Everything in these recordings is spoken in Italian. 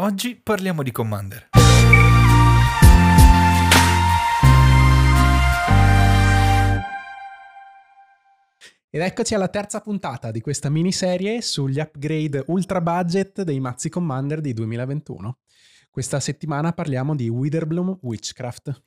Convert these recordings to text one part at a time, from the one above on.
Oggi parliamo di Commander. Ed eccoci alla terza puntata di questa miniserie sugli upgrade ultra budget dei mazzi Commander di 2021. Questa settimana parliamo di Witherbloom Witchcraft.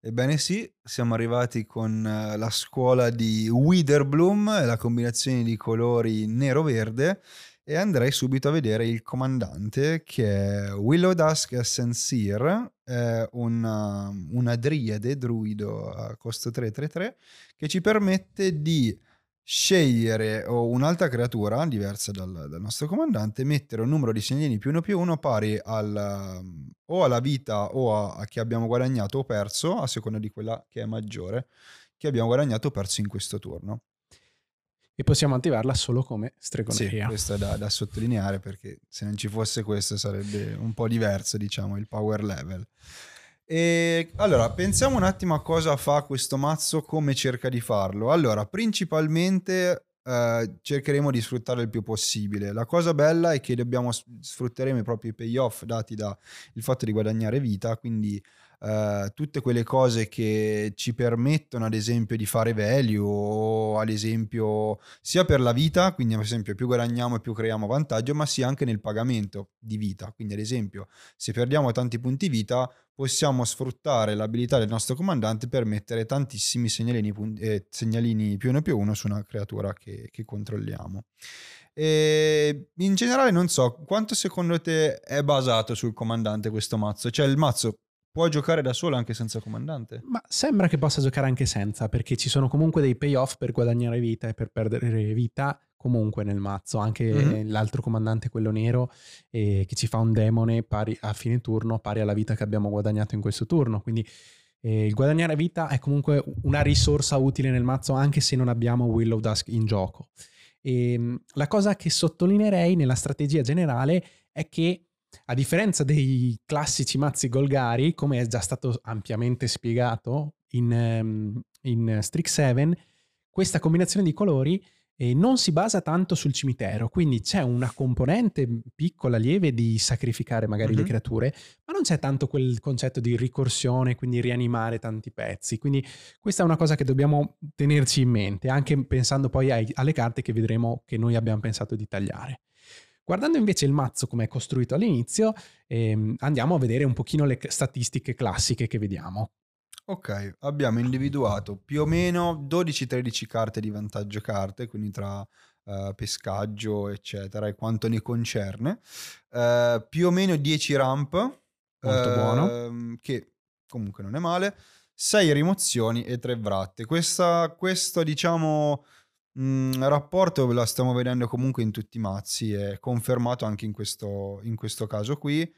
Ebbene sì, siamo arrivati con eh, la scuola di Witherbloom, la combinazione di colori nero-verde e andrei subito a vedere il comandante che è Willow Dusk Sincere, è una, una driade druido a costo 333 che ci permette di scegliere un'altra creatura diversa dal, dal, nostro comandante, mettere un numero di segnalini più uno più uno pari al, o alla vita o a, a che abbiamo guadagnato o perso, a seconda di quella che è maggiore, che abbiamo guadagnato o perso in questo turno. E possiamo attivarla solo come stregoneria. Sì, questo è da, da sottolineare perché se non ci fosse questo sarebbe un po' diverso, diciamo, il power level. E allora, pensiamo un attimo a cosa fa questo mazzo, come cerca di farlo. Allora, principalmente eh, cercheremo di sfruttare il più possibile. La cosa bella è che dobbiamo sfrutteremo i propri payoff dati dal fatto di guadagnare vita, quindi Uh, tutte quelle cose che ci permettono ad esempio di fare value o ad esempio sia per la vita, quindi ad esempio più guadagniamo e più creiamo vantaggio, ma sia anche nel pagamento di vita. Quindi ad esempio se perdiamo tanti punti vita possiamo sfruttare l'abilità del nostro comandante per mettere tantissimi segnalini, eh, segnalini più uno più uno su una creatura che, che controlliamo. E in generale non so quanto secondo te è basato sul comandante questo mazzo, cioè il mazzo Può giocare da solo anche senza comandante? Ma sembra che possa giocare anche senza, perché ci sono comunque dei payoff per guadagnare vita e per perdere vita comunque nel mazzo. Anche mm-hmm. l'altro comandante, quello nero, eh, che ci fa un demone pari a fine turno, pari alla vita che abbiamo guadagnato in questo turno. Quindi eh, il guadagnare vita è comunque una risorsa utile nel mazzo, anche se non abbiamo Willow Dusk in gioco. E, ehm, la cosa che sottolineerei nella strategia generale è che a differenza dei classici mazzi Golgari, come è già stato ampiamente spiegato in, um, in Strix 7, questa combinazione di colori eh, non si basa tanto sul cimitero, quindi c'è una componente piccola, lieve di sacrificare magari mm-hmm. le creature, ma non c'è tanto quel concetto di ricorsione, quindi rianimare tanti pezzi. Quindi questa è una cosa che dobbiamo tenerci in mente, anche pensando poi ai, alle carte che vedremo che noi abbiamo pensato di tagliare. Guardando invece il mazzo come è costruito all'inizio, ehm, andiamo a vedere un pochino le statistiche classiche che vediamo. Ok, abbiamo individuato più o meno 12-13 carte di vantaggio carte, quindi tra uh, pescaggio, eccetera, e quanto ne concerne. Uh, più o meno 10 ramp. Molto uh, buono. Che comunque non è male. 6 rimozioni e 3 vratte. Questa, questo, diciamo, Mm, rapporto la stiamo vedendo comunque in tutti i mazzi, è confermato anche in questo, in questo caso qui.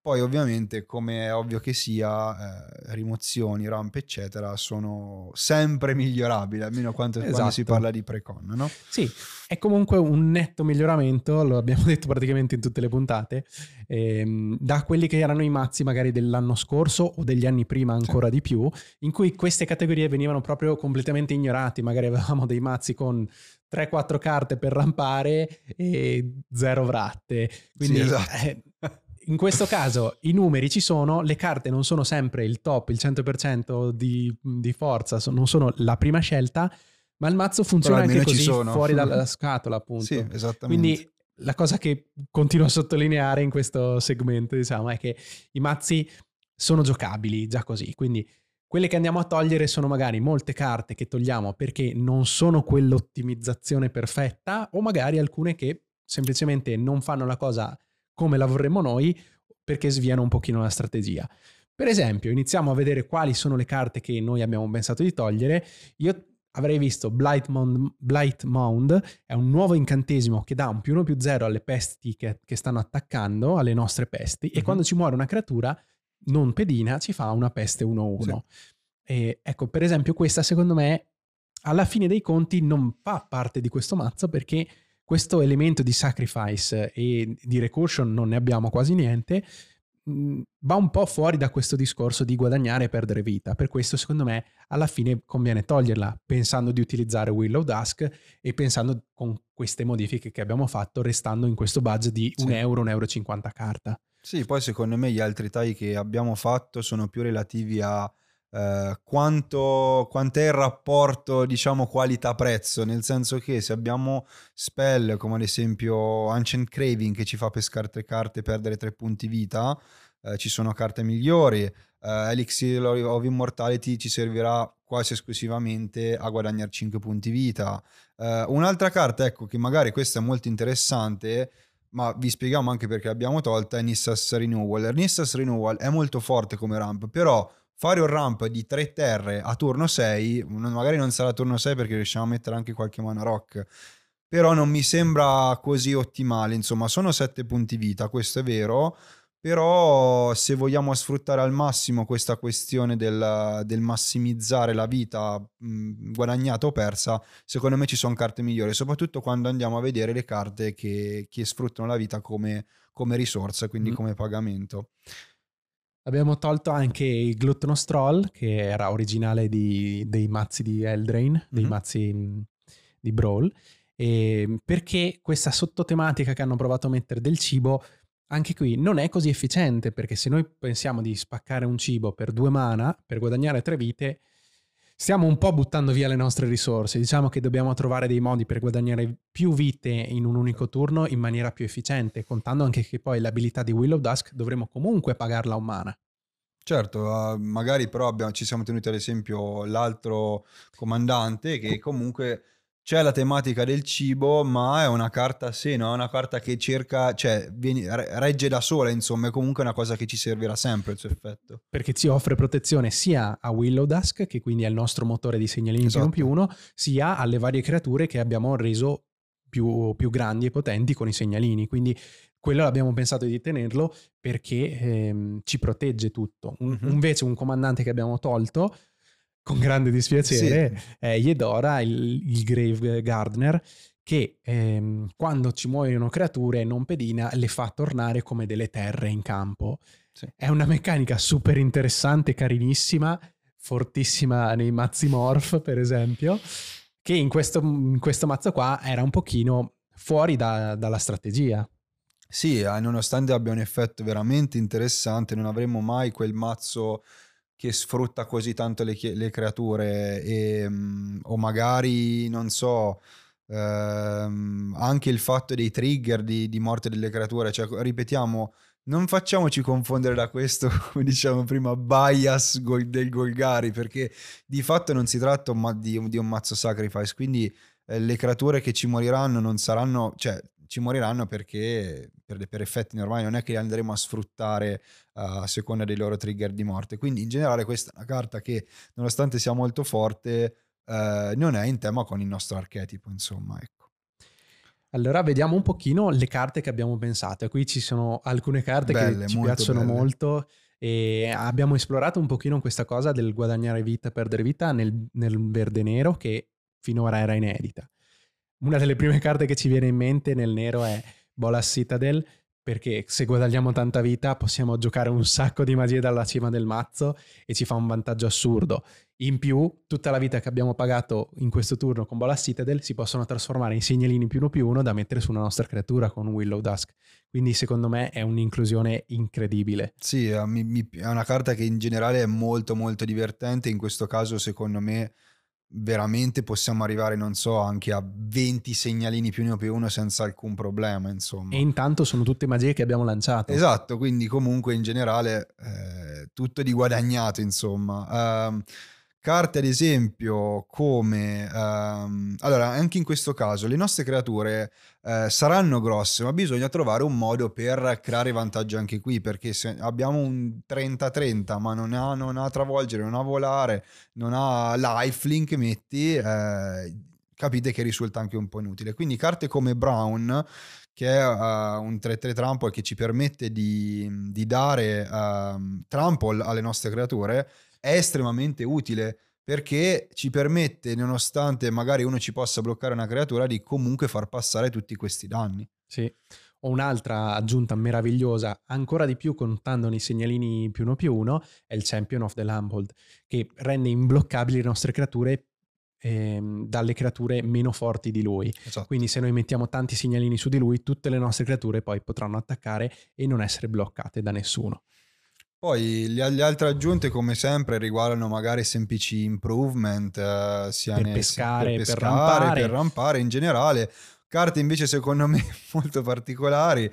Poi ovviamente, come è ovvio che sia, eh, rimozioni, rampe, eccetera, sono sempre migliorabili, almeno quando, esatto. quando si esatto. parla di precon, no? Sì, è comunque un netto miglioramento, lo abbiamo detto praticamente in tutte le puntate, ehm, da quelli che erano i mazzi magari dell'anno scorso o degli anni prima ancora sì. di più, in cui queste categorie venivano proprio completamente ignorati, magari avevamo dei mazzi con 3-4 carte per rampare e zero vratte. Quindi sì, esatto. eh, in questo caso i numeri ci sono, le carte non sono sempre il top, il 100% di, di forza, non sono la prima scelta, ma il mazzo funziona anche così fuori dalla scatola, appunto. Sì, esattamente. Quindi la cosa che continuo a sottolineare in questo segmento, diciamo, è che i mazzi sono giocabili già così, quindi quelle che andiamo a togliere sono magari molte carte che togliamo perché non sono quell'ottimizzazione perfetta o magari alcune che semplicemente non fanno la cosa come la vorremmo noi perché sviano un pochino la strategia. Per esempio, iniziamo a vedere quali sono le carte che noi abbiamo pensato di togliere. Io avrei visto Blight Mound, Blight Mound è un nuovo incantesimo che dà un più 1 più 0 alle pesti che, che stanno attaccando, alle nostre pesti, mm-hmm. e mhm. quando ci muore una creatura non pedina ci fa una peste 1-1. Sì. E, ecco, per esempio, questa secondo me alla fine dei conti non fa parte di questo mazzo perché questo elemento di sacrifice e di recursion non ne abbiamo quasi niente, mh, va un po' fuori da questo discorso di guadagnare e perdere vita. Per questo, secondo me, alla fine conviene toglierla, pensando di utilizzare Willow Dusk e pensando con queste modifiche che abbiamo fatto, restando in questo budget di Sì. 1 euro, 1,50 euro a carta. Sì, poi secondo me gli altri tagli che abbiamo fatto sono più relativi a eh, quanto, quant'è il rapporto, diciamo, qualità-prezzo, nel senso che se abbiamo spell come ad esempio Ancient Craving che ci fa pescare tre carte e perdere tre punti vita, eh, ci sono carte migliori. Eh, Elixir of Immortality ci servirà quasi esclusivamente a guadagnare 5 punti vita. Eh, un'altra carta, ecco, che magari questa è molto interessante, ma vi spieghiamo anche perché l'abbiamo tolta, è Nissas Renewal. Nissas Renewal è molto forte come ramp, però fare un ramp di 3 terre a turno 6, magari non sarà turno 6 perché riusciamo a mettere anche qualche mana rock, però non mi sembra così ottimale, insomma sono 7 punti vita, questo è vero, però se vogliamo sfruttare al massimo questa questione del, del massimizzare la vita mh, guadagnata o persa, secondo me ci sono carte migliori, soprattutto quando andiamo a vedere le carte che, che sfruttano la vita come, come risorsa, quindi Mm. come pagamento. Abbiamo tolto anche il Gluttonous Troll, che era originale di- dei mazzi di Eldrain, dei Mhm. mazzi mh, di Brawl, e perché questa sottotematica che hanno provato a mettere del cibo, anche qui non è così efficiente, perché se noi pensiamo di spaccare un cibo per due mana, per guadagnare tre vite, stiamo un po' buttando via le nostre risorse. Diciamo che dobbiamo trovare dei modi per guadagnare più vite in un unico turno in maniera più efficiente, contando anche che poi l'abilità di Will of Dusk dovremo comunque pagarla un mana. Certo, eh, magari però abbiamo- ci siamo tenuti ad esempio l'altro comandante che comunque c'è la tematica del cibo, ma è una carta a sé, no? È una carta che cerca, cioè re- regge da sola, insomma, è comunque una cosa che ci servirà sempre il suo effetto. perché ci offre protezione sia a Willow Dusk, che quindi è il nostro motore di segnalini Esatto. più uno, sia alle varie creature che abbiamo reso più, più grandi e potenti con i segnalini. Quindi quello abbiamo pensato di tenerlo perché ehm, ci protegge tutto. Un- Mhm. Invece un comandante che abbiamo tolto, con grande dispiacere, è Yedora, il, il Grave Gardener, che ehm, quando ci muoiono creature non pedina le fa tornare come delle terre in campo. Sì. È una meccanica super interessante, carinissima, fortissima nei mazzi morph, per esempio, che in questo, in questo mazzo qua era un pochino fuori da- dalla strategia. Sì, nonostante abbia un effetto veramente interessante, non avremo mai quel mazzo che sfrutta così tanto le, le creature e, mm, o magari, non so, ehm, anche il fatto dei trigger di, di morte delle creature, cioè ripetiamo, non facciamoci confondere da questo, come diciamo prima, bias del Golgari, perché di fatto non si tratta di un mazzo sacrifice, quindi eh, le creature che ci moriranno non saranno, cioè ci moriranno perché per, per effetti normali non è che li andremo a sfruttare eh, a seconda dei loro trigger di morte. Quindi in generale questa è una carta che nonostante sia molto forte eh, non è in tema con il nostro archetipo, insomma, ecco. Allora vediamo un pochino le carte che abbiamo pensato. Qui ci sono alcune carte Belle, che ci molto piacciono belle. molto e abbiamo esplorato un pochino questa cosa del guadagnare vita e perdere vita nel, nel verde nero che finora era inedita. Una delle prime carte che ci viene in mente nel nero è Bolas Citadel perché se guadagniamo tanta vita possiamo giocare un sacco di magie dalla cima del mazzo e ci fa un vantaggio assurdo. In più, tutta la vita che abbiamo pagato in questo turno con Bolas Citadel si possono trasformare in segnalini più uno più uno da mettere su una nostra creatura con Willow Dusk. Quindi secondo me è un'inclusione incredibile. Sì, eh, è una carta che in generale è molto molto divertente, in questo caso secondo me veramente possiamo arrivare, non so, anche a 20 segnalini più uno più uno senza alcun problema, insomma. E intanto sono tutte magie che abbiamo lanciato. Esatto, quindi comunque in generale eh, tutto di guadagnato, insomma. Ehm, carte ad esempio come... ehm, allora, anche in questo caso le nostre creature eh, saranno grosse, ma bisogna trovare un modo per creare vantaggio anche qui, perché se abbiamo un 30-30, ma non ha, non ha travolgere, non ha volare, non ha lifelink, metti... eh, capite che risulta anche un po' inutile. Quindi carte come Brown, che è uh, un 3-3 trample che ci permette di, di dare um, trample alle nostre creature, è estremamente utile perché ci permette, nonostante magari uno ci possa bloccare una creatura, di comunque far passare tutti questi danni. Sì. o un'altra aggiunta meravigliosa, ancora di più contando nei segnalini più uno più uno, è il Champion of the Lambold, che rende imbloccabili le nostre creature ehm, dalle creature meno forti di lui. Esatto. Quindi se noi mettiamo tanti segnalini su di lui, tutte le nostre creature poi potranno attaccare e non essere bloccate da nessuno. Poi le, le altre aggiunte, come sempre, riguardano magari semplici improvement, eh, sia Per ne- pescare, per pescare, rampare. per rampare in generale. Carte invece, secondo me, molto particolari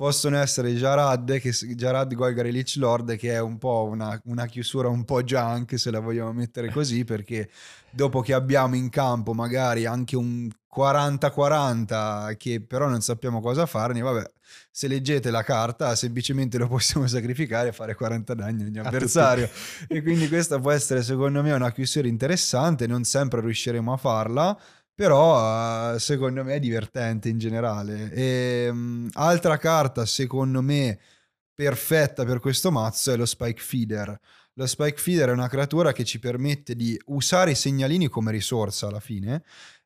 possono essere Jarad, che, Jarad Golgari Lich Lord, che è un po' una, una chiusura un po' junk, se la vogliamo mettere così, perché dopo che abbiamo in campo magari anche un 40-40 che però non sappiamo cosa farne, vabbè, se leggete la carta semplicemente lo possiamo sacrificare e fare 40 danni ogni avversario. e quindi questa può essere secondo me una chiusura interessante, non sempre riusciremo a farla, però eh, secondo me è divertente in generale. E, mh, altra carta secondo me perfetta per questo mazzo è lo Spike Feeder. Lo Spike Feeder è una creatura che ci permette di usare i segnalini come risorsa alla fine.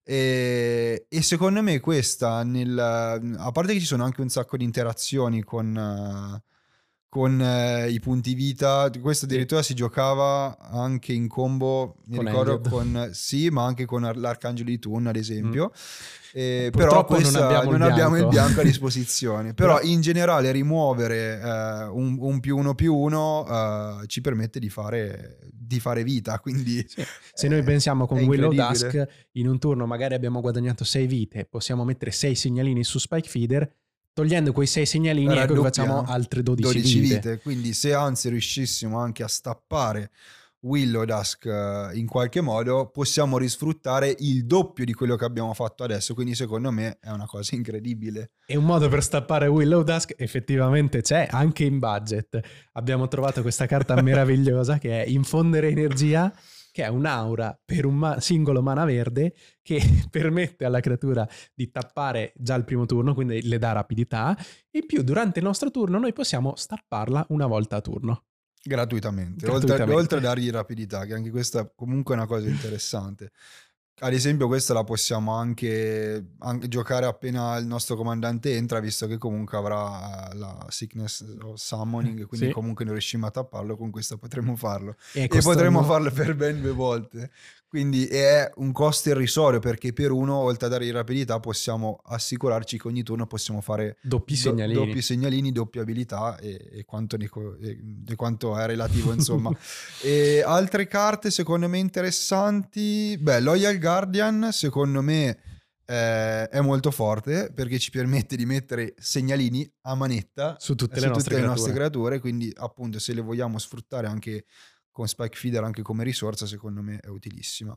E, e secondo me questa, nel, a parte che ci sono anche un sacco di interazioni con, eh, con eh, i punti vita, questo addirittura si giocava anche in combo, mi Con ricordo, Elliot. con, sì, ma anche con l'Arcangelo di Thun ad esempio. Eh, Mm. Purtroppo però non questa- abbiamo il non abbiamo il bianco. a disposizione. però, in generale rimuovere eh, un, un più uno più uno eh, ci permette di fare, di fare vita. Quindi Se noi eh, pensiamo con Willow. Dusk, in un turno magari abbiamo guadagnato 6 vite, possiamo mettere 6 segnalini su Spike Feeder, togliendo quei 6 segnalini ecco facciamo altre 12, 12 vite. vite. Quindi se anzi riuscissimo anche a stappare Willow Dusk eh, in qualche modo, possiamo risfruttare il doppio di quello che abbiamo fatto adesso. Quindi secondo me è una cosa incredibile. E un modo per stappare Willow Dusk effettivamente c'è anche in budget. Abbiamo trovato questa carta meravigliosa che è infondere energia, che è un'aura per un ma- singolo mana verde che permette alla creatura di tappare già il primo turno, quindi le dà rapidità, e in più durante il nostro turno noi possiamo stapparla una volta a turno. Gratuitamente, Gratuitamente. Oltre, oltre a dargli rapidità, che anche questa comunque è una cosa interessante. Ad esempio, questa la possiamo anche, anche giocare appena il nostro comandante entra, visto che comunque avrà eh, la sickness o summoning, quindi Sì. comunque non riusciamo a tapparlo, con questa potremo farlo. E, E potremmo farlo per ben due volte. Quindi è un costo irrisorio perché per uno, oltre a dare rapidità, possiamo assicurarci che ogni turno possiamo fare doppi do- segnalini. doppi segnalini, doppie abilità e, e quanto, ne e- e quanto è relativo, insomma. e altre carte secondo me interessanti. Beh, Loyal Guardian, secondo me. eh, è molto forte perché ci permette di mettere segnalini a manetta su tutte su le nostre tutte le nostre creature, quindi appunto se le vogliamo sfruttare anche con Spike Feeder anche come risorsa, secondo me è utilissima.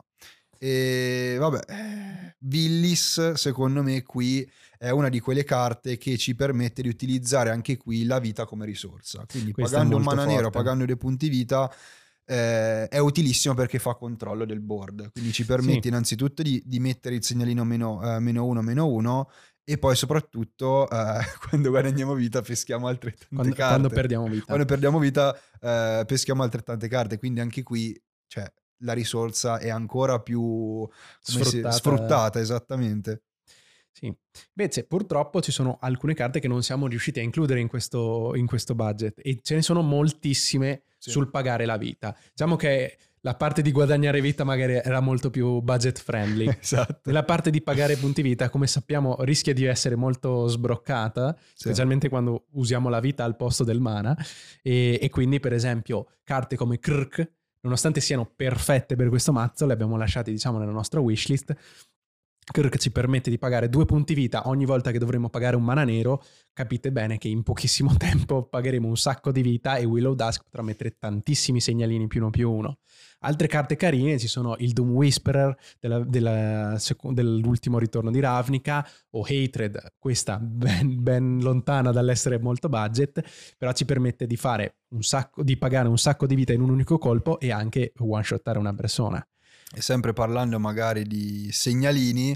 E vabbè, eh, Villis secondo me qui è una di quelle carte che ci permette di utilizzare anche qui la vita come risorsa. Quindi Questa pagando un mana nero, pagando dei punti vita, eh, è utilissimo perché fa controllo del board. Quindi ci permette Sì. innanzitutto di, di mettere il segnalino meno, eh, meno uno, meno uno e poi soprattutto eh, quando guadagniamo vita peschiamo altrettante Quando, carte. quando perdiamo vita. Quando perdiamo vita eh, peschiamo altrettante carte, quindi anche qui cioè, la risorsa è ancora più come si- Sfruttata. sfruttata, esattamente. Sì. Invece, purtroppo ci sono alcune carte che non siamo riusciti a includere in questo, in questo budget e ce ne sono moltissime Sì. sul pagare la vita. Diciamo che la parte di guadagnare vita magari era molto più budget friendly. esatto. Nella parte di pagare punti vita, come sappiamo, rischia di essere molto sbroccata, Sì. specialmente quando usiamo la vita al posto del mana. E, e quindi, per esempio, carte come Krk, nonostante siano perfette per questo mazzo, le abbiamo lasciate, diciamo, nella nostra wishlist. Krk ci permette di pagare due punti vita ogni volta che dovremo pagare un mana nero. Capite bene che in pochissimo tempo pagheremo un sacco di vita e Willow Dusk potrà mettere tantissimi segnalini più uno più uno. Altre carte carine ci sono il Doom Whisperer della- della dell'ultimo ritorno di Ravnica o Hatred, questa ben, ben lontana dall'essere molto budget, però ci permette di, sacco, di pagare un sacco di vita in un unico colpo e anche one-shottare una persona. E sempre parlando magari di segnalini,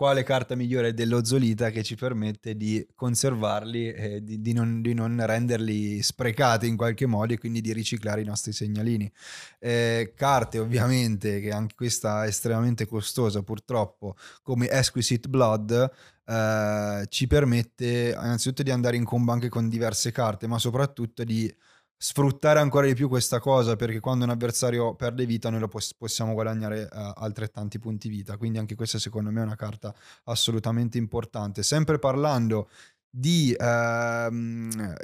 quale carta migliore dello Zolita che ci permette di conservarli e di, di non, di non renderli sprecati in qualche modo e quindi di riciclare i nostri segnalini. Eh, carte ovviamente, che anche questa è estremamente costosa purtroppo, come Exquisite Blood, eh, ci permette innanzitutto di andare in combo anche con diverse carte, ma soprattutto di sfruttare ancora di più questa cosa perché quando un avversario perde vita noi lo poss- possiamo guadagnare uh, altrettanti punti vita. Quindi anche questa secondo me è una carta assolutamente importante. Sempre parlando di uh,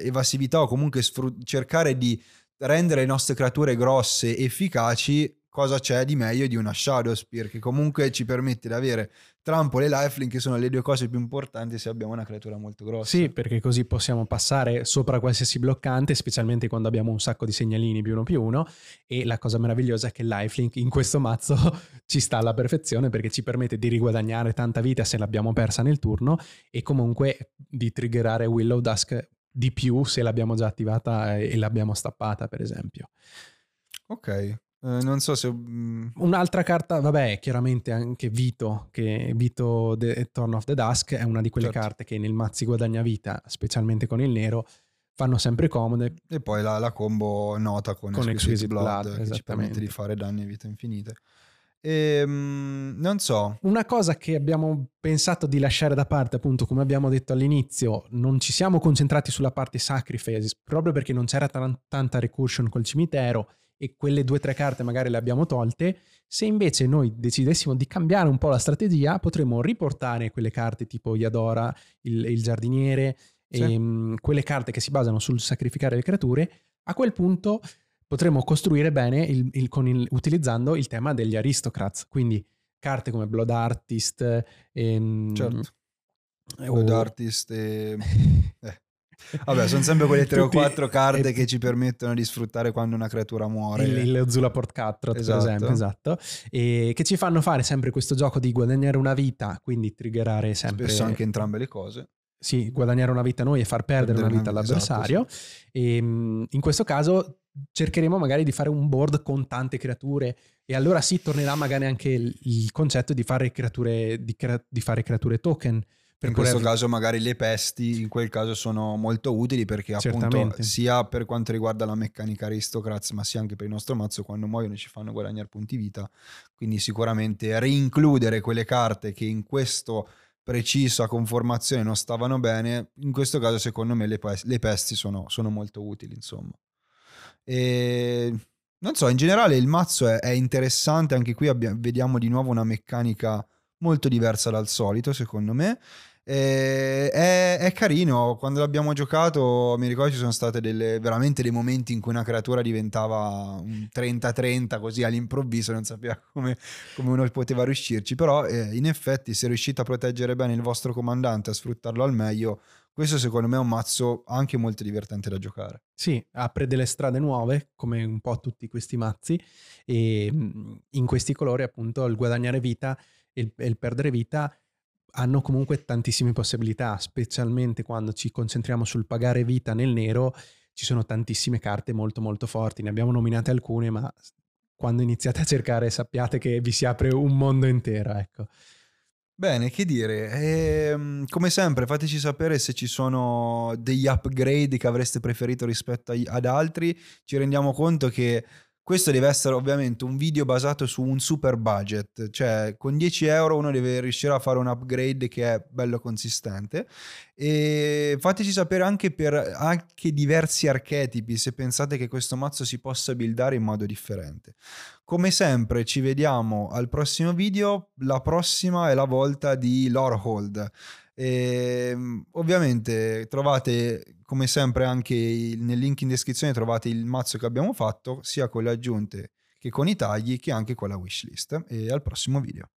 evasività o comunque sfru- cercare di rendere le nostre creature grosse efficaci cosa c'è di meglio di una Shadow Spear che comunque ci permette di avere trampole e lifelink che sono le due cose più importanti se abbiamo una creatura molto grossa. Sì, perché così possiamo passare sopra qualsiasi bloccante, specialmente quando abbiamo un sacco di segnalini più uno più uno e la cosa meravigliosa è che lifelink in questo mazzo ci sta alla perfezione perché ci permette di riguadagnare tanta vita se l'abbiamo persa nel turno e comunque di triggerare Willow Dusk di più se l'abbiamo già attivata e l'abbiamo stappata, per esempio. Ok, eh, non so se... Mm, Un'altra carta, vabbè, chiaramente anche Vito, che Vito The Torn of the Dusk è una di quelle certo. carte che nel mazzi guadagna vita, specialmente con il nero, fanno sempre comode. E poi la, la combo nota con, con Exquisite, Exquisite Blood, Blood che ci permette di fare danni a vita infinite. E, um, non so. Una cosa che abbiamo pensato di lasciare da parte, appunto, come abbiamo detto all'inizio, non ci siamo concentrati sulla parte sacrifice, proprio perché non c'era t- tanta recursion col cimitero e quelle due o tre carte magari le abbiamo tolte, se invece noi decidessimo di cambiare un po' la strategia, potremmo riportare quelle carte tipo Yadora, il, il giardiniere, sì. e, um, quelle carte che si basano sul sacrificare le creature, a quel punto potremmo costruire bene il, il, il, utilizzando il tema degli aristocrats, quindi carte come Blood Artist, ehm, certo. Blood o... Artist e... eh. Vabbè, sono sempre quelle tre Tutti, o quattro carte e... che ci permettono di sfruttare quando una creatura muore. Il, il Zula Port Cutthroat, esatto. per esempio, esatto. E che ci fanno fare sempre questo gioco di guadagnare una vita, quindi triggerare sempre... Spesso anche entrambe le cose. Sì, guadagnare una vita noi e far perdere, una vita all'avversario. Esatto, sì. e, ehm, in questo caso cercheremo magari di fare un board con tante creature e allora sì tornerà magari anche il, il concetto di fare creature, di, crea- di fare creature token in questo caso magari le pesti in quel caso sono molto utili perché appunto sia per quanto riguarda la meccanica aristocrats ma sia anche per il nostro mazzo quando muoiono ci fanno guadagnare punti vita. Quindi sicuramente reincludere quelle carte che in questo precisa conformazione non stavano bene in questo caso secondo me le, pesti, le pesti sono, sono, molto utili insomma. E non so in generale il mazzo è, è interessante anche qui abbiamo, vediamo di nuovo una meccanica molto diversa dal solito secondo me. E è, è, carino, quando l'abbiamo giocato mi ricordo ci sono stati veramente dei momenti in cui una creatura diventava un 30-30 così all'improvviso, non sapeva come, come uno poteva riuscirci, però eh, in effetti se riuscite a proteggere bene il vostro comandante, a sfruttarlo al meglio, questo secondo me è un mazzo anche molto divertente da giocare. Sì, apre delle strade nuove, come un po' tutti questi mazzi, e in questi colori appunto il guadagnare vita e il, perdere vita hanno comunque tantissime possibilità, specialmente quando ci concentriamo sul pagare vita nel nero, ci sono tantissime carte molto molto forti, ne abbiamo nominate alcune, ma quando iniziate a cercare sappiate che vi si apre un mondo intero, ecco. Bene, che dire, ehm, come sempre fateci sapere se ci sono degli upgrade che avreste preferito rispetto ad altri, ci rendiamo conto che questo deve essere ovviamente un video basato su un super budget, cioè con 10 euro uno deve riuscire a fare un upgrade che è bello consistente e fateci sapere anche per anche diversi archetipi se pensate che questo mazzo si possa buildare in modo differente. Come sempre ci vediamo al prossimo video, la prossima è la volta di Lorehold. E, ehm, ovviamente trovate come sempre anche il, nel link in descrizione trovate il mazzo che abbiamo fatto sia con le aggiunte che con i tagli che anche con la wishlist e al prossimo video.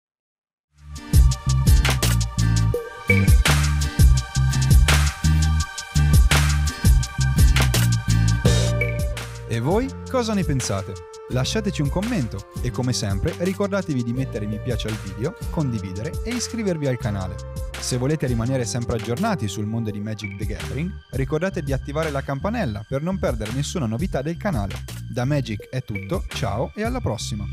E voi cosa ne pensate? Lasciateci un commento e come sempre ricordatevi di mettere mi piace al video, condividere e iscrivervi al canale. Se volete rimanere sempre aggiornati sul mondo di Magic the Gathering, ricordate di attivare la campanella per non perdere nessuna novità del canale. Da Magic è tutto, ciao e alla prossima!